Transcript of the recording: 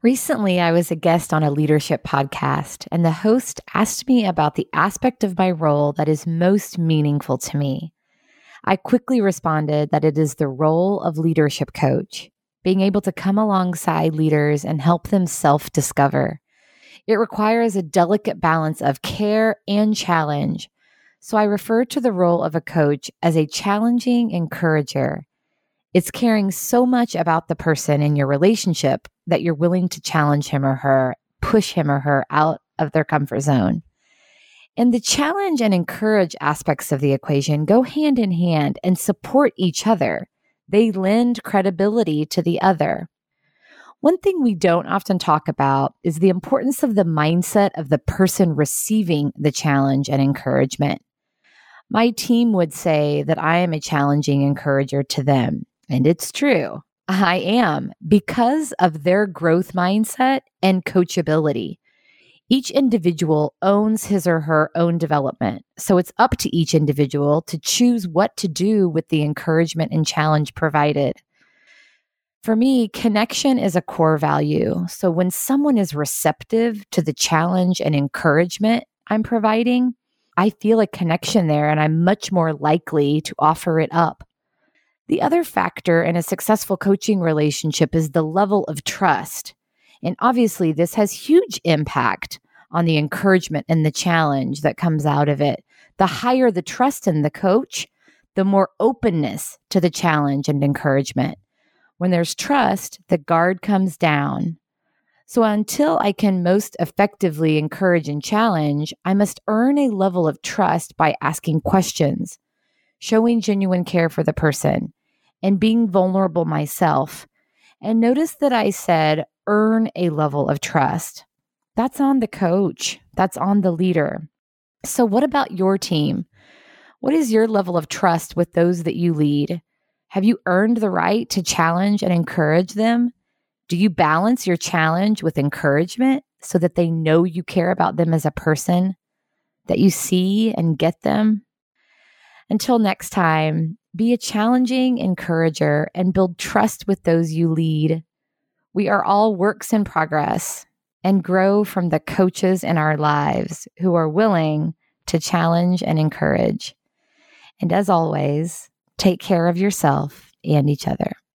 Recently, I was a guest on a leadership podcast, and the host asked me about the aspect of my role that is most meaningful to me. I quickly responded that it is the role of leadership coach, being able to come alongside leaders and help them self discover. It requires a delicate balance of care and challenge. So I refer to the role of a coach as a challenging encourager. It's caring so much about the person in your relationship that you're willing to challenge him or her, push him or her out of their comfort zone. And the challenge and encourage aspects of the equation go hand in hand and support each other. They lend credibility to the other. One thing we don't often talk about is the importance of the mindset of the person receiving the challenge and encouragement. My team would say that I am a challenging encourager to them. And it's true. I am because of their growth mindset and coachability. Each individual owns his or her own development. So it's up to each individual to choose what to do with the encouragement and challenge provided. For me, connection is a core value. So when someone is receptive to the challenge and encouragement I'm providing, I feel a connection there and I'm much more likely to offer it up. The other factor in a successful coaching relationship is the level of trust. And obviously, this has huge impact on the encouragement and the challenge that comes out of it. The higher the trust in the coach, the more openness to the challenge and encouragement. When there's trust, the guard comes down. So until I can most effectively encourage and challenge, I must earn a level of trust by asking questions, showing genuine care for the person, and being vulnerable myself. And notice that I said earn a level of trust. That's on the coach, that's on the leader. So, what about your team? What is your level of trust with those that you lead? Have you earned the right to challenge and encourage them? Do you balance your challenge with encouragement so that they know you care about them as a person, that you see and get them? Until next time, be a challenging encourager and build trust with those you lead. We are all works in progress and grow from the coaches in our lives who are willing to challenge and encourage. And as always, take care of yourself and each other.